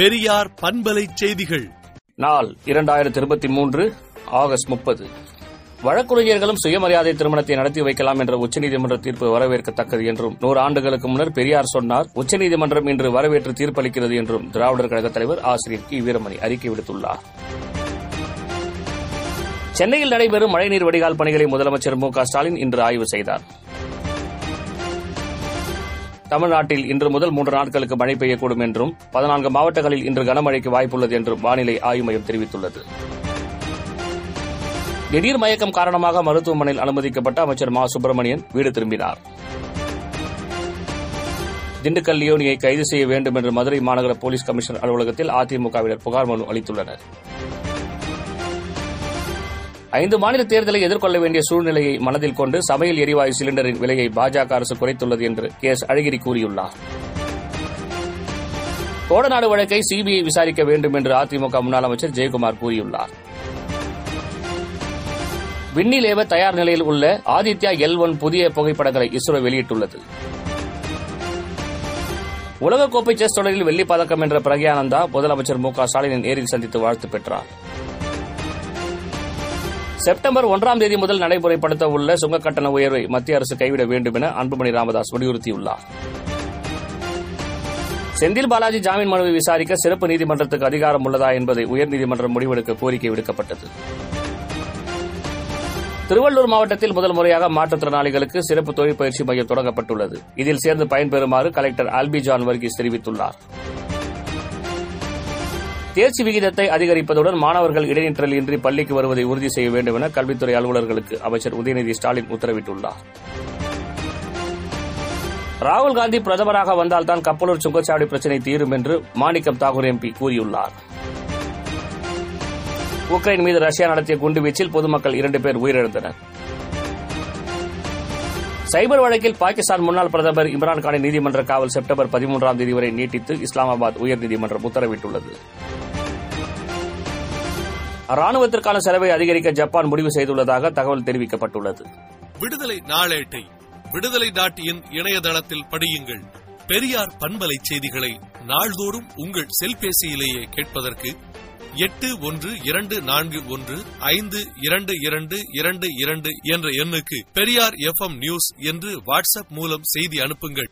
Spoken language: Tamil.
பெரியார் பண்பலை செய்திகள். நாள் இரண்டாயிரத்தி இருபத்தி மூன்று ஆகஸ்ட் முப்பது. வழக்குரைஞர்களும் சுயமரியாதை திருமணத்தை நடத்தி வைக்கலாம் என்ற உச்சநீதிமன்ற தீர்ப்பு வரவேற்கத்தக்கது என்றும் நூறு ஆண்டுகளுக்கு முன்னர் பெரியார் சொன்னார் உச்சநீதிமன்றம் இன்று வரவேற்று தீர்ப்பளிக்கிறது என்றும் திராவிடர் கழகத் தலைவர் ஆசிரியர் கி. வீரமணி அறிக்கை விடுத்துள்ளார். சென்னையில் நடைபெறும் மழைநீர் வடிகால் பணிகளை முதலமைச்சர் மு க ஸ்டாலின் இன்று ஆய்வு செய்தார். தமிழ்நாட்டில் இன்று முதல் மூன்று நாட்களுக்கு மழை பெய்யக்கூடும் என்றும் பதினான்கு மாவட்டங்களில் இன்று கனமழைக்கு வாய்ப்புள்ளது என்றும் வானிலை ஆய்வு மையம் தெரிவித்துள்ளது. திடீர் மயக்கம் காரணமாக மருத்துவமனையில் அனுமதிக்கப்பட்ட அமைச்சர் மா. சுப்பிரமணியன் வீடு திரும்பினார். திண்டுக்கல் லியோனியை கைது செய்ய வேண்டும் என்று மதுரை மாநகர போலீஸ் கமிஷனர் அலுவலகத்தில் அதிமுகவினர் புகார் மனு அளித்துள்ளனர். ஐந்து மாநில தேர்தலை எதிர்கொள்ள வேண்டிய சூழ்நிலையை மனதில் கொண்டு சமையல் எரிவாயு சிலிண்டரின் விலையை பாஜக அரசு குறைத்துள்ளது என்று கே எஸ் அழகிரி கூறியுள்ளார். கோடநாடு வழக்கை சிபிஐ விசாரிக்க வேண்டும் என்று அதிமுக முன்னாள் அமைச்சர் ஜெயக்குமார் கூறியுள்ளார். விண்ணில் ஏவ தயார் நிலையில் உள்ள ஆதித்யா எல் ஒன் புதிய புகைப்படங்களை இஸ்ரோ வெளியிட்டுள்ளது. உலகக்கோப்பை செஸ் தொடரில் வெள்ளிப் பதக்கம் என்ற பிரக்யானந்தா முதலமைச்சர் மு க ஸ்டாலினை நேரில் சந்தித்து வாழ்த்து பெற்றார். செப்டம்பர் ஒன்றாம் தேதி முதல் நடைமுறைப்படுத்த உள்ள சுங்க கட்டண உயர்வை மத்திய அரசு கைவிட வேண்டும் என அன்புமணி ராமதாஸ் வலியுறுத்தியுள்ளார். செந்தில் பாலாஜி ஜாமீன் மனுவை விசாரிக்க சிறப்பு நீதிமன்றத்துக்கு அதிகாரம் உள்ளதா என்பதை உயர்நீதிமன்றம் முடிவெடுக்க கோரிக்கை விடுக்கப்பட்டது. திருவள்ளூர் மாவட்டத்தில் முதல் முறையாக மாற்றுத்திறனாளிகளுக்கு சிறப்பு தொழிற்பயிற்சி மையம் தொடங்கப்பட்டுள்ளது. இதில் சேர்ந்து பயன்பெறுமாறு கலெக்டர் அல்பி ஜான் வர்கீஸ் தெரிவித்துள்ளார். தேர்ச்சி விகிதத்தை அதிகரிப்பதுடன் மாணவர்கள் இடைநிற்றல் இன்றி பள்ளிக்கு வருவதை உறுதி செய்ய வேண்டும் என கல்வித்துறை அலுவலர்களுக்கு அமைச்சர் உதயநிதி ஸ்டாலின் உத்தரவிட்டுள்ளார். ராகுல் காந்தி பிரதமராக வந்தால்தான் கப்பலூர் சுங்கச்சாவடி பிரச்சினை தீரும் என்று மாணிக்கம் தாகூர் எம்பி கூறியுள்ளார். உக்ரைன் மீது ரஷ்யா நடத்திய குண்டுவீச்சில் பொதுமக்கள் இரண்டு பேர் உயிரிழந்தனர். சைபர் வழக்கில் பாகிஸ்தான் முன்னாள் பிரதமர் இம்ரான்கானின் நீதிமன்ற காவல் செப்டம்பர் பதிமூன்றாம் தேதி வரை நீட்டித்து இஸ்லாமாபாத் உயர்நீதிமன்றம் உத்தரவிட்டுள்ளது. ராணுவத்திற்கான செலவை அதிகரிக்க ஜப்பான் முடிவு செய்துள்ளதாக தகவல் தெரிவிக்கப்பட்டுள்ளது. விடுதலை நாளேட்டை விடுதலை டாட் இன் இணையதளத்தில் படியுங்கள். பெரியார் பண்பலை செய்திகளை நாள்தோறும் உங்கள் செல்பேசியிலேயே கேட்பதற்கு எட்டு ஒன்று இரண்டு நான்கு ஒன்று ஐந்து இரண்டு இரண்டு இரண்டு இரண்டு என்ற எண்ணுக்கு பெரியார் எஃப் நியூஸ் என்று வாட்ஸ்அப் மூலம் செய்தி அனுப்புங்கள்.